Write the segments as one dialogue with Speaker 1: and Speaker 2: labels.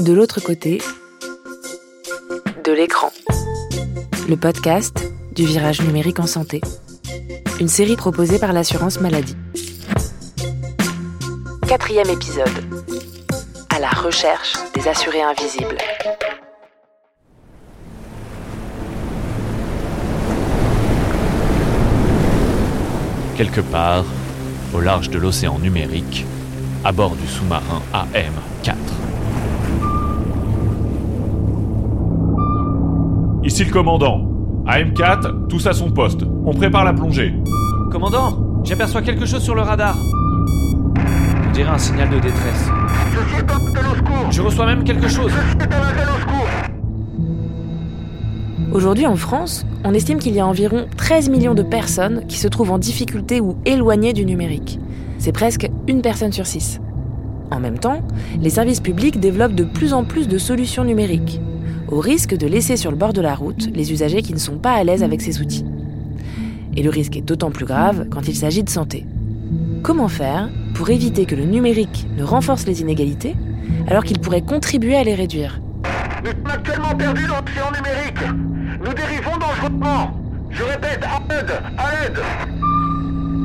Speaker 1: De l'autre côté, de l'écran. Le podcast du virage numérique en santé. Une série proposée par l'assurance maladie. Quatrième épisode. À la recherche des assurés invisibles.
Speaker 2: Quelque part, au large de l'océan numérique, à bord du sous-marin AM4. Ici le commandant. AM4, tous à son poste. On prépare la plongée.
Speaker 3: Commandant, j'aperçois quelque chose sur le radar. On dirait un signal de détresse. Je reçois même quelque chose.
Speaker 1: Aujourd'hui en France, on estime qu'il y a environ 13 millions de personnes qui se trouvent en difficulté ou éloignées du numérique. C'est presque une personne sur six. En même temps, les services publics développent de plus en plus de solutions numériques, au risque de laisser sur le bord de la route les usagers qui ne sont pas à l'aise avec ces outils. Et le risque est d'autant plus grave quand il s'agit de santé. Comment faire pour éviter que le numérique ne renforce les inégalités alors qu'il pourrait contribuer à les réduire?
Speaker 4: Nous sommes actuellement perdus dans l'océan numérique. Nous dérivons dangereusement. Je répète, à l'aide, à l'aide.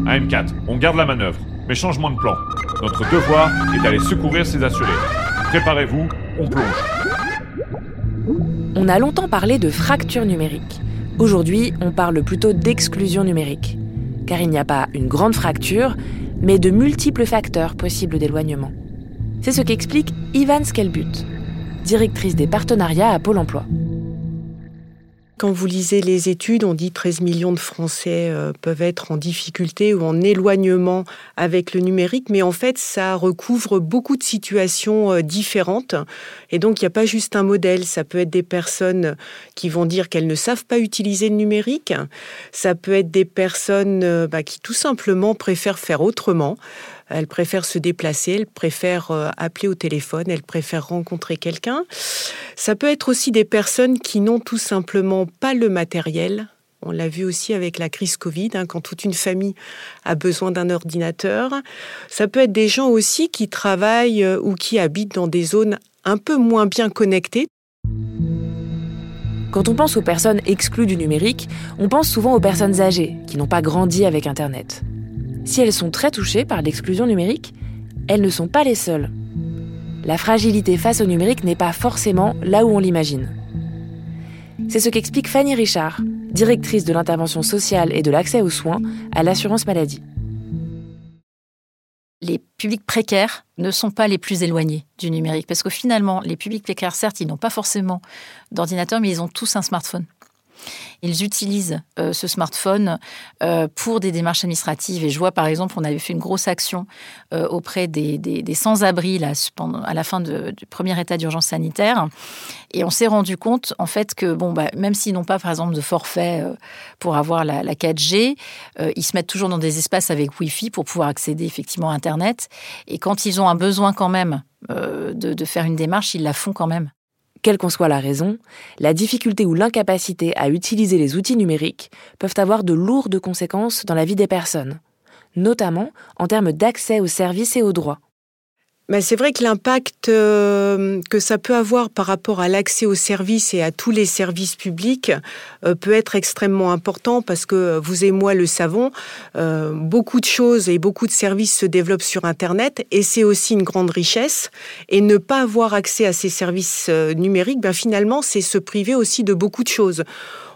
Speaker 2: AM4, on garde la manœuvre, mais changement de plan. Notre devoir est d'aller secourir ces assurés. Préparez-vous, on plonge.
Speaker 1: On a longtemps parlé de fracture numérique. Aujourd'hui, on parle plutôt d'exclusion numérique. Car il n'y a pas une grande fracture, mais de multiples facteurs possibles d'éloignement. C'est ce qu'explique Ivan Skelbut, directrice des partenariats à Pôle emploi.
Speaker 5: Quand vous lisez les études, on dit 13 millions de Français euh, peuvent être en difficulté ou en éloignement avec le numérique, mais en fait, ça recouvre beaucoup de situations euh, différentes. Et donc, il n'y a pas juste un modèle. Ça peut être des personnes qui vont dire qu'elles ne savent pas utiliser le numérique. Ça peut être des personnes euh, bah, qui tout simplement préfèrent faire autrement. Elles préfèrent se déplacer, elles préfèrent appeler au téléphone, elles préfèrent rencontrer quelqu'un. Ça peut être aussi des personnes qui n'ont tout simplement pas le matériel. On l'a vu aussi avec la crise Covid, hein, quand toute une famille a besoin d'un ordinateur. Ça peut être des gens aussi qui travaillent ou qui habitent dans des zones un peu moins bien connectées.
Speaker 1: Quand on pense aux personnes exclues du numérique, on pense souvent aux personnes âgées qui n'ont pas grandi avec Internet. Si elles sont très touchées par l'exclusion numérique, elles ne sont pas les seules. La fragilité face au numérique n'est pas forcément là où on l'imagine. C'est ce qu'explique Fanny Richard, directrice de l'intervention sociale et de l'accès aux soins à l'assurance maladie.
Speaker 6: Les publics précaires ne sont pas les plus éloignés du numérique parce que finalement, les publics précaires, certes, ils n'ont pas forcément d'ordinateur, mais ils ont tous un smartphone. Ils utilisent euh, ce smartphone euh, pour des démarches administratives. Et je vois, par exemple, on avait fait une grosse action euh, auprès des, sans-abri à la fin du premier état d'urgence sanitaire. Et on s'est rendu compte, en fait, que bon, bah, même s'ils n'ont pas, par exemple, de forfait pour avoir la, la 4G, ils se mettent toujours dans des espaces avec Wi-Fi pour pouvoir accéder effectivement à Internet. Et quand ils ont un besoin quand même de faire une démarche, ils la font quand même
Speaker 1: quelle qu'en soit la raison, la difficulté ou l'incapacité à utiliser les outils numériques peuvent avoir de lourdes conséquences dans la vie des personnes, notamment en termes d'accès aux services et aux droits.
Speaker 5: Mais c'est vrai que l'impact euh, que ça peut avoir par rapport à l'accès aux services et à tous les services publics euh, peut être extrêmement important parce que vous et moi le savons, euh, beaucoup de choses et beaucoup de services se développent sur Internet et c'est aussi une grande richesse. Et ne pas avoir accès à ces services numériques, ben finalement, c'est se priver aussi de beaucoup de choses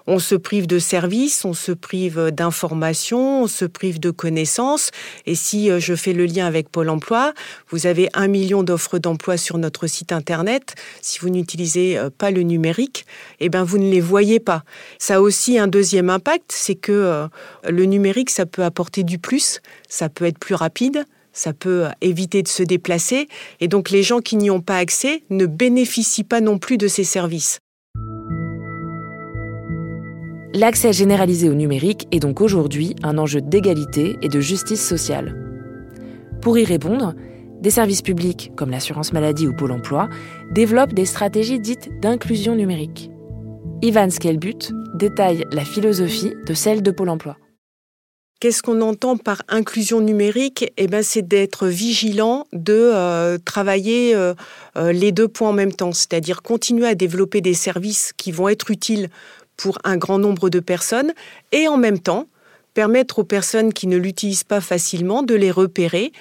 Speaker 5: on se prive de services, on se prive d'informations, on se prive de connaissances. Et si euh, je fais le lien avec Pôle Emploi, vous avez un million d'offres d'emploi sur notre site internet. Si vous n'utilisez euh, pas le numérique, eh ben vous ne les voyez pas. Ça a aussi un deuxième impact, c'est que euh, le numérique, ça peut apporter du plus, ça peut être plus rapide, ça peut éviter de se déplacer, et donc les gens qui n'y ont pas accès ne bénéficient pas non plus de ces services.
Speaker 1: L'accès généralisé au numérique est donc aujourd'hui un enjeu d'égalité et de justice sociale. Pour y répondre, des services publics comme l'assurance maladie ou Pôle emploi développent des stratégies dites d'inclusion numérique. Ivan Skelbut détaille la philosophie de celle de Pôle emploi.
Speaker 5: Qu'est-ce qu'on entend par inclusion numérique? Eh ben, c'est d'être vigilant, de euh, travailler euh, euh, les deux points en même temps, c'est-à-dire continuer à développer des services qui vont être utiles pour un grand nombre de personnes et en même temps permettre aux personnes qui ne l'utilisent pas facilement de les repérer,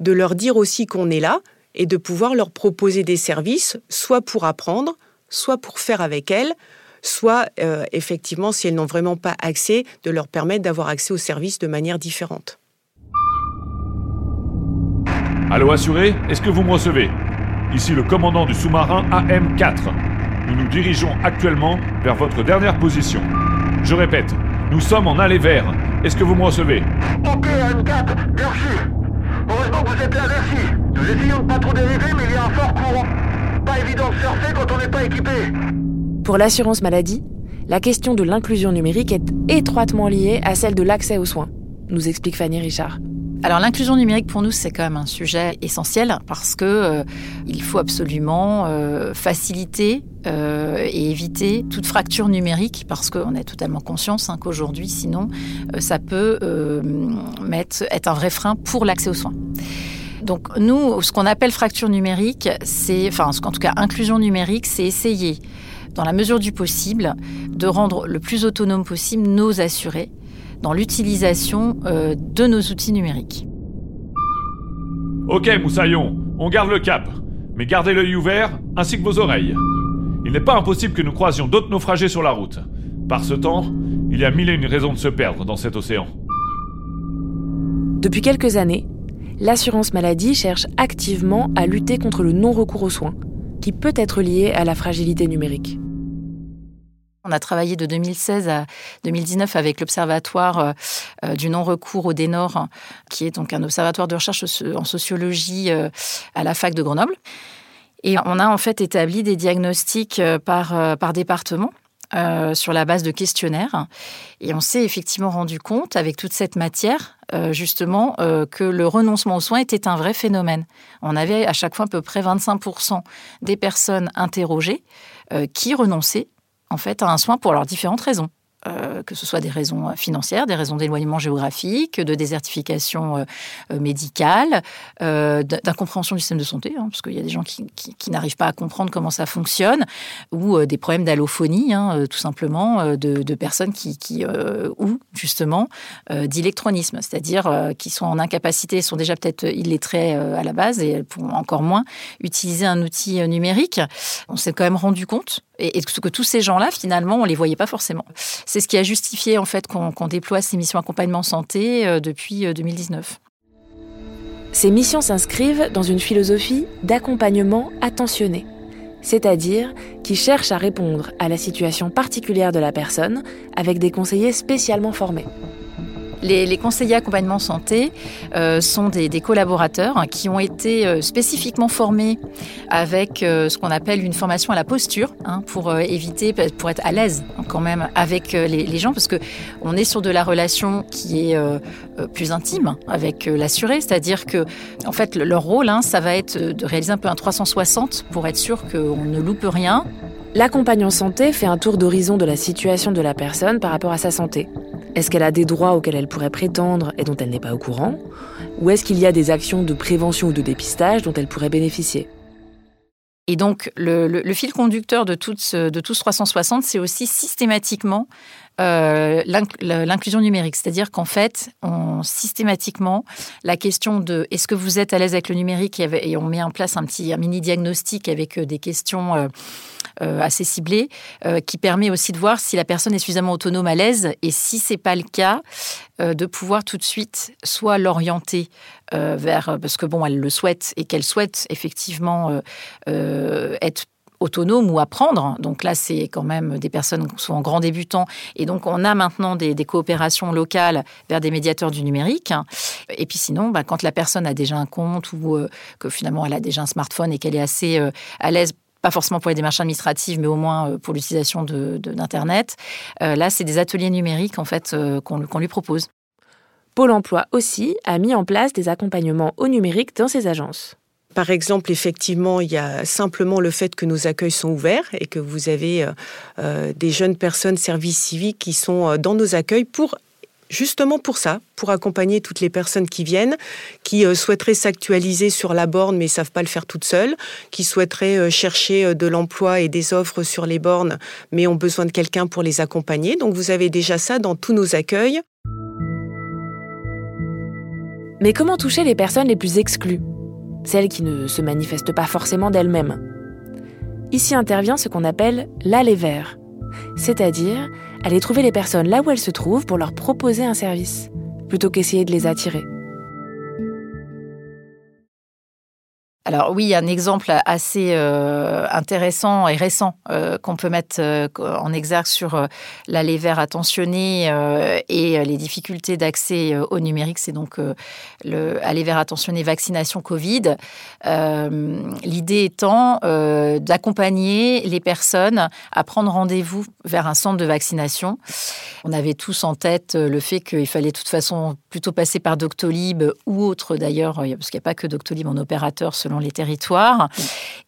Speaker 5: de leur dire aussi qu'on est là et de pouvoir leur proposer des services, soit pour apprendre, soit pour faire avec elles, soit euh, effectivement, si elles n'ont vraiment pas accès, de leur permettre d'avoir accès aux services de manière différente.
Speaker 2: Allô assuré, est-ce que vous me recevez? Ici le commandant du sous-marin AM4. Nous nous dirigeons actuellement vers votre dernière position. Je répète, nous sommes en allée vers. Est-ce que vous me recevez?
Speaker 4: Ok, AM4, merci. Heureusement que vous êtes là, merci. Nous essayons de pas trop dériver, mais il y a un fort courant. Pas évident de surfer quand on n'est pas équipé.
Speaker 1: Pour l'assurance maladie, la question de l'inclusion numérique est étroitement liée à celle de l'accès aux soins, nous explique Fanny Richard.
Speaker 6: Alors l'inclusion numérique pour nous c'est quand même un sujet essentiel parce que euh, il faut absolument euh, faciliter euh, et éviter toute fracture numérique parce qu'on est totalement conscience hein, qu'aujourd'hui sinon ça peut mettre, être un vrai frein pour l'accès aux soins. Donc nous, ce qu'on appelle fracture numérique, c'est, enfin en tout cas inclusion numérique, c'est essayer dans la mesure du possible, de rendre le plus autonome possible nos assurés dans l'utilisation euh, de nos outils numériques.
Speaker 2: Ok, Moussaillon, on garde le cap, mais gardez l'œil ouvert ainsi que vos oreilles. Il n'est pas impossible que nous croisions d'autres naufragés sur la route. Par ce temps, il y a mille et une raisons de se perdre dans cet océan.
Speaker 1: Depuis quelques années, l'assurance maladie cherche activement à lutter contre le non-recours aux soins, qui peut être lié à la fragilité numérique.
Speaker 6: On a travaillé de 2016 à 2019 avec l'Observatoire euh, euh, du non-recours au Dénor, qui est donc un observatoire de recherche en sociologie euh, à la fac de Grenoble. Et on a en fait établi des diagnostics par, par département. sur la base de questionnaires. Et on s'est effectivement rendu compte, avec toute cette matière, justement, que le renoncement aux soins était un vrai phénomène. On avait à chaque fois à peu près 25% des personnes interrogées qui renonçaient en fait un soin pour leurs différentes raisons. Euh, que ce soit des raisons financières, des raisons d'éloignement géographique, de désertification euh, euh, médicale, d'incompréhension du système de santé, hein, parce qu'il y a des gens qui, n'arrivent pas à comprendre comment ça fonctionne, ou des problèmes d'allophonie, hein, tout simplement, de, personnes qui, ou justement d'électronisme, c'est-à-dire qui sont en incapacité, sont déjà peut-être illettrés à la base et pourront encore moins utiliser un outil numérique. On s'est quand même rendu compte et, que tous ces gens-là, finalement, on les voyait pas forcément. C'est ce qui a justifié en fait qu'on déploie ces missions accompagnement santé euh, depuis 2019. Euh,
Speaker 1: ces missions s'inscrivent dans une philosophie d'accompagnement attentionné, c'est-à-dire qui cherche à répondre à la situation particulière de la personne avec des conseillers spécialement formés.
Speaker 6: Les, conseillers accompagnement santé euh, sont des, collaborateurs qui ont été euh, spécifiquement formés avec euh, ce qu'on appelle une formation à la posture hein, pour éviter, pour être à l'aise hein, quand même avec les, gens, parce que on est sur de la relation qui est plus intime avec l'assuré, c'est-à-dire que en fait leur rôle, hein, ça va être de réaliser un peu un 360 pour être sûr qu'on ne loupe rien.
Speaker 1: L'accompagnant santé fait un tour d'horizon de la situation de la personne par rapport à sa santé. Est-ce qu'elle a des droits auxquels elle pourrait prétendre et dont elle n'est pas au courant? Ou est-ce qu'il y a des actions de prévention ou de dépistage dont elle pourrait bénéficier?
Speaker 6: Et donc, le, fil conducteur de, tout ce, de 360, c'est aussi systématiquement euh, l'inclusion numérique. C'est-à-dire qu'en fait, on, systématiquement, la question de est-ce que vous êtes à l'aise avec le numérique et, on met en place un petit mini diagnostic avec euh, des questions euh, assez ciblé, euh, qui permet aussi de voir si la personne est suffisamment autonome à l'aise et si c'est pas le cas, de pouvoir tout de suite soit l'orienter vers parce que bon, elle le souhaite et qu'elle souhaite effectivement être autonome ou apprendre. Donc là, c'est quand même des personnes souvent grands débutants. Et donc, on a maintenant des, coopérations locales vers des médiateurs du numérique. Et puis sinon, bah, quand la personne a déjà un compte ou que finalement elle a déjà un smartphone et qu'elle est assez à l'aise pas forcément pour les démarches administratives, mais au moins euh, pour l'utilisation d'Internet. Euh, là, c'est des ateliers numériques en fait euh, qu'on lui propose.
Speaker 1: Pôle Emploi aussi a mis en place des accompagnements au numérique dans ses agences.
Speaker 5: Par exemple, effectivement, il y a simplement le fait que nos accueils sont ouverts et que vous avez des jeunes personnes services civiques qui sont dans nos accueils pour justement pour ça, pour accompagner toutes les personnes qui viennent, qui euh, souhaiteraient s'actualiser sur la borne mais ne savent pas le faire toutes seules, qui souhaiteraient euh, chercher euh, de l'emploi et des offres sur les bornes mais ont besoin de quelqu'un pour les accompagner. Donc vous avez déjà ça dans tous nos accueils.
Speaker 1: Mais comment toucher les personnes les plus exclues? Celles qui ne se manifestent pas forcément d'elles-mêmes. Ici intervient ce qu'on appelle l'aller vers, c'est-à-dire aller trouver les personnes là où elles se trouvent pour leur proposer un service, plutôt qu'essayer de les attirer.
Speaker 6: Alors oui, un exemple assez euh, intéressant et récent euh, qu'on peut mettre euh, en exergue sur l'aller vers attentionné et les difficultés d'accès au numérique. C'est donc le aller vers attentionné vaccination Covid. L'idée étant d'accompagner les personnes à prendre rendez-vous vers un centre de vaccination. On avait tous en tête le fait qu'il fallait de toute façon plutôt passer par Doctolib ou autre d'ailleurs, parce qu'il n'y a pas que Doctolib en opérateur selon les territoires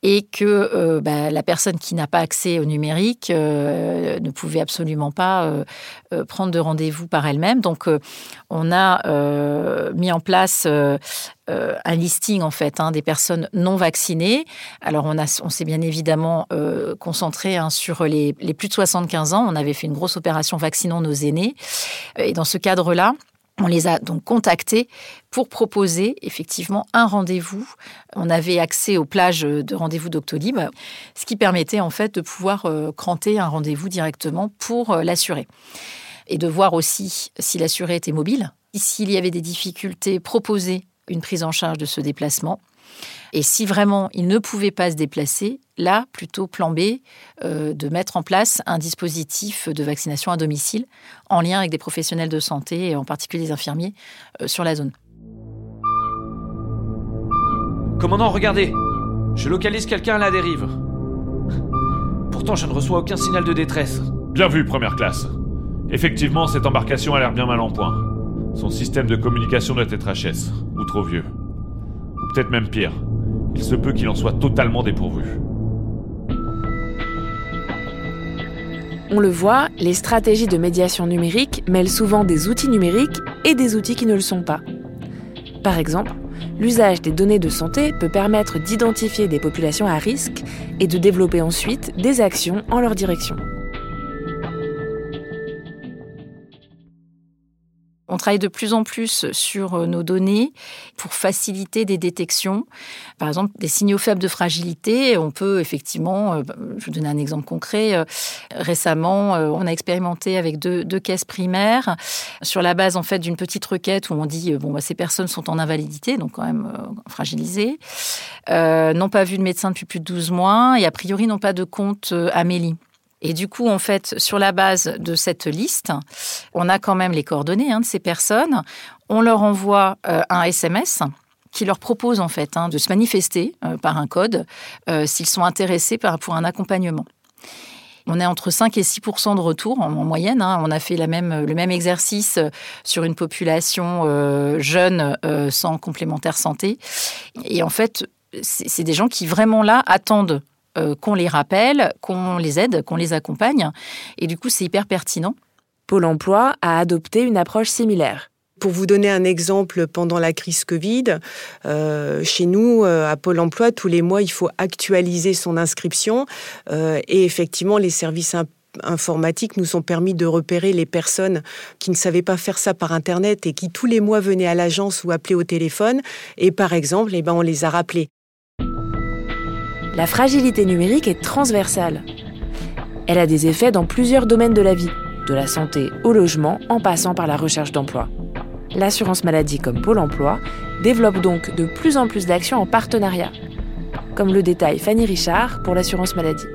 Speaker 6: et que euh, bah, la personne qui n'a pas accès au numérique euh, ne pouvait absolument pas euh, prendre de rendez-vous par elle-même. Donc, on a mis en place un listing en fait hein, des personnes non vaccinées. Alors on, on s'est bien évidemment concentré hein, sur les, les, plus de 75 ans. On avait fait une grosse opération vaccinant nos aînés. Et dans ce cadre-là, on les a donc contactés pour proposer effectivement un rendez-vous. On avait accès aux plages de rendez-vous Doctolib, ce qui permettait en fait de pouvoir euh, cranter un rendez-vous directement pour euh, l'assurer. Et de voir aussi si l'assuré était mobile, s'il y avait des difficultés, proposer une prise en charge de ce déplacement. Et si vraiment il ne pouvait pas se déplacer, là, plutôt plan B, euh, de mettre en place un dispositif de vaccination à domicile en lien avec des professionnels de santé, et en particulier des infirmiers, euh, sur la zone.
Speaker 3: Commandant, regardez Je localise quelqu'un à la dérive. Pourtant, je ne reçois aucun signal de détresse.
Speaker 2: Bien vu, première classe. Effectivement, cette embarcation a l'air bien mal en point. Son système de communication doit être HS, ou trop vieux. Peut-être même pire. Il se peut qu'il en soit totalement dépourvu.
Speaker 1: On le voit, les stratégies de médiation numérique mêlent souvent des outils numériques et des outils qui ne le sont pas. Par exemple, l'usage des données de santé peut permettre d'identifier des populations à risque et de développer ensuite des actions en leur direction.
Speaker 6: On travaille de plus en plus sur euh, nos données pour faciliter des détections. Par exemple, des signaux faibles de fragilité, on peut effectivement, euh, je vais donner un exemple concret, euh, récemment, on a expérimenté avec deux, caisses primaires sur la base en fait d'une petite requête où on dit bon bah, ces personnes sont en invalidité, donc quand même fragilisées, n'ont pas vu de médecin depuis plus de 12 mois et a priori n'ont pas de compte Amélie. Et du coup, en fait, sur la base de cette liste, on a quand même les coordonnées hein, de ces personnes. On leur envoie euh, un SMS qui leur propose en fait hein, de se manifester euh, par un code euh, s'ils sont intéressés pour un accompagnement. On est entre 5 et 6% de retour en, moyenne. Hein. On a fait la même, le même exercice sur une population jeune sans complémentaire santé. Et en fait, c'est des gens qui vraiment là attendent euh, qu'on les rappelle, qu'on les aide, qu'on les accompagne. Et du coup, c'est hyper pertinent.
Speaker 1: Pôle Emploi a adopté une approche similaire.
Speaker 5: Pour vous donner un exemple, pendant la crise Covid, euh, chez nous, euh, à Pôle Emploi, tous les mois, il faut actualiser son inscription. et effectivement, les services informatiques nous ont permis de repérer les personnes qui ne savaient pas faire ça par Internet et qui tous les mois venaient à l'agence ou appelaient au téléphone. Et par exemple, eh ben, on les a rappelés.
Speaker 1: La fragilité numérique est transversale. Elle a des effets dans plusieurs domaines de la vie, de la santé au logement en passant par la recherche d'emploi. L'assurance maladie comme Pôle Emploi développe donc de plus en plus d'actions en partenariat, comme le détaille Fanny Richard pour l'assurance maladie.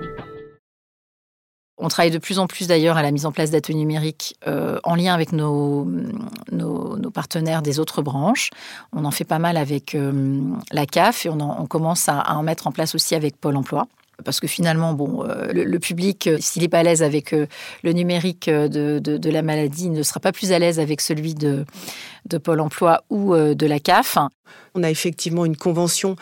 Speaker 6: On travaille de plus en plus d'ailleurs à la mise en place d'ateliers numériques euh, en lien avec nos, partenaires des autres branches. On en fait pas mal avec euh, la CAF et on, commence à, en mettre en place aussi avec Pôle Emploi. Parce que finalement, euh, le, public, s'il n'est pas à l'aise avec le numérique de, de, la maladie, ne sera pas plus à l'aise avec celui de, de Pôle Emploi ou de la CAF.
Speaker 5: On a effectivement une convention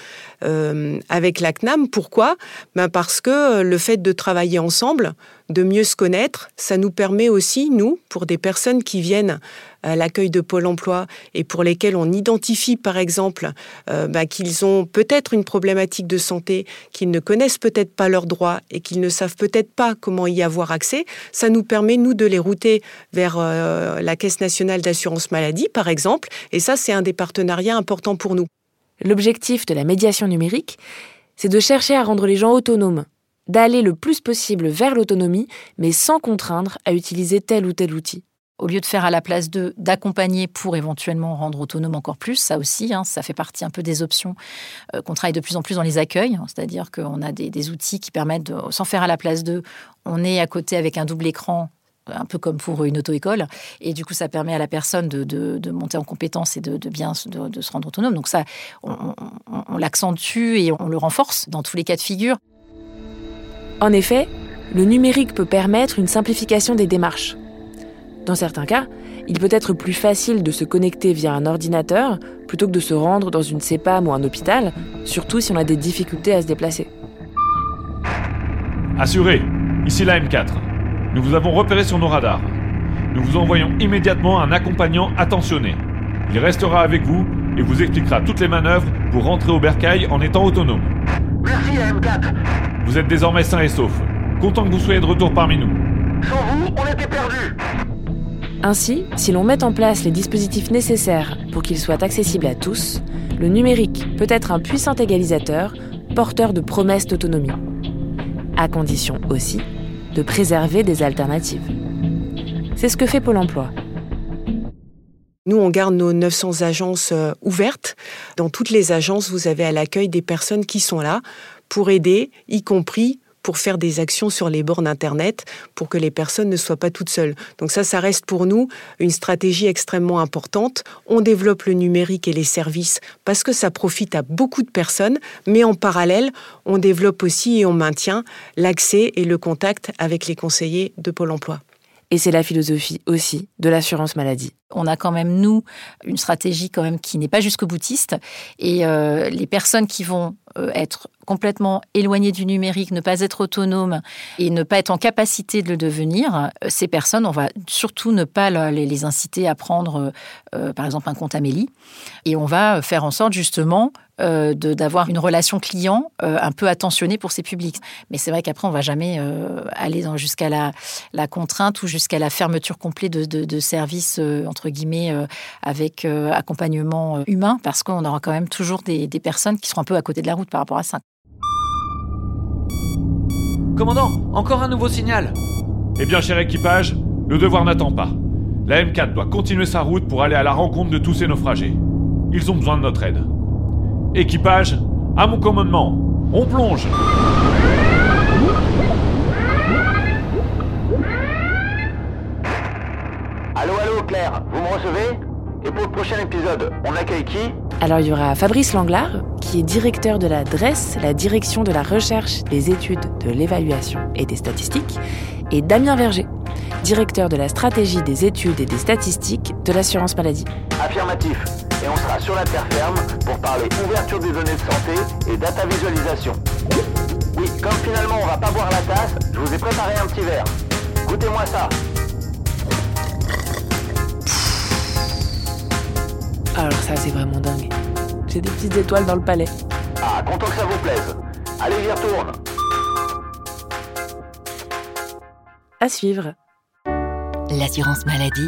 Speaker 5: euh, avec la CNAM. Pourquoi? Ben Parce que le fait de travailler ensemble, de mieux se connaître, ça nous permet aussi, nous, pour des personnes qui viennent à l'accueil de Pôle Emploi et pour lesquelles on identifie, par exemple, euh, ben, qu'ils ont peut-être une problématique de santé, qu'ils ne connaissent peut-être pas leurs droits et qu'ils ne savent peut-être pas comment y avoir accès, ça nous permet, nous, de les router vers euh, la Caisse nationale d'assurance maladie, par exemple. Et ça, c'est un des partenariats importants pour nous.
Speaker 1: L'objectif de la médiation numérique, c'est de chercher à rendre les gens autonomes, d'aller le plus possible vers l'autonomie, mais sans contraindre à utiliser tel ou tel outil.
Speaker 6: Au lieu de faire à la place d'eux, d'accompagner pour éventuellement rendre autonome encore plus, ça aussi, hein, ça fait partie un peu des options euh, qu'on travaille de plus en plus dans les accueils, hein. c'est-à-dire qu'on a des, des, outils qui permettent, de, sans faire à la place d'eux, on est à côté avec un double écran un peu comme pour une auto-école. Et du coup, ça permet à la personne de, monter en compétence et de, bien de, se rendre autonome. Donc ça, on, l'accentue et on le renforce dans tous les cas de figure.
Speaker 1: En effet, le numérique peut permettre une simplification des démarches. Dans certains cas, il peut être plus facile de se connecter via un ordinateur plutôt que de se rendre dans une CEPAM ou un hôpital, surtout si on a des difficultés à se déplacer.
Speaker 2: Assuré, ici la M4. Nous vous avons repéré sur nos radars. Nous vous envoyons immédiatement un accompagnant attentionné. Il restera avec vous et vous expliquera toutes les manœuvres pour rentrer au bercail en étant autonome.
Speaker 4: Merci M4.
Speaker 2: Vous êtes désormais sain et sauf. Content que vous soyez de retour parmi nous.
Speaker 4: Sans vous, on était perdus.
Speaker 1: Ainsi, si l'on met en place les dispositifs nécessaires pour qu'ils soient accessibles à tous, le numérique peut être un puissant égalisateur, porteur de promesses d'autonomie. À condition aussi de préserver des alternatives. C'est ce que fait Pôle Emploi.
Speaker 5: Nous, on garde nos 900 agences euh, ouvertes. Dans toutes les agences, vous avez à l'accueil des personnes qui sont là pour aider, y compris pour faire des actions sur les bornes Internet pour que les personnes ne soient pas toutes seules. Donc ça, ça reste pour nous une stratégie extrêmement importante. On développe le numérique et les services parce que ça profite à beaucoup de personnes, mais en parallèle, on développe aussi et on maintient l'accès et le contact avec les conseillers de Pôle Emploi.
Speaker 1: Et c'est la philosophie aussi de l'assurance maladie.
Speaker 6: On a quand même, nous, une stratégie quand même qui n'est pas jusqu'au boutiste. Et euh, les personnes qui vont euh, être complètement éloignées du numérique, ne pas être autonomes et ne pas être en capacité de le devenir, euh, ces personnes, on va surtout ne pas les inciter à prendre, par exemple, un compte Amélie. Et on va faire en sorte, justement, d'avoir une relation client un peu attentionnée pour ces publics. Mais c'est vrai qu'après, on va jamais aller jusqu'à la, contrainte ou jusqu'à la fermeture complète de, de, de services, entre guillemets, avec accompagnement humain, parce qu'on aura quand même toujours des, des personnes qui seront un peu à côté de la route par rapport à ça.
Speaker 3: Commandant, encore un nouveau signal
Speaker 2: Eh bien, cher équipage, le devoir n'attend pas. La M4 doit continuer sa route pour aller à la rencontre de tous ces naufragés. Ils ont besoin de notre aide. Équipage, à mon commandement, on plonge
Speaker 4: Vous me recevez? Et pour le prochain épisode, on accueille qui?
Speaker 1: Alors il y aura Fabrice Langlard, qui est directeur de la DRESS, la direction de la recherche, des études, de l'évaluation et des statistiques, et Damien Verger, directeur de la stratégie des études et des statistiques de l'assurance maladie.
Speaker 4: Affirmatif et on sera sur la terre ferme pour parler ouverture des données de santé et data visualisation. Oui, comme finalement on va pas boire la tasse, je vous ai préparé un petit verre. Goûtez-moi ça.
Speaker 1: Alors ça c'est vraiment dingue. J'ai des petites étoiles dans le palais.
Speaker 4: Ah, content que ça vous plaise. Allez, j'y retourne.
Speaker 1: À suivre.
Speaker 7: L'assurance maladie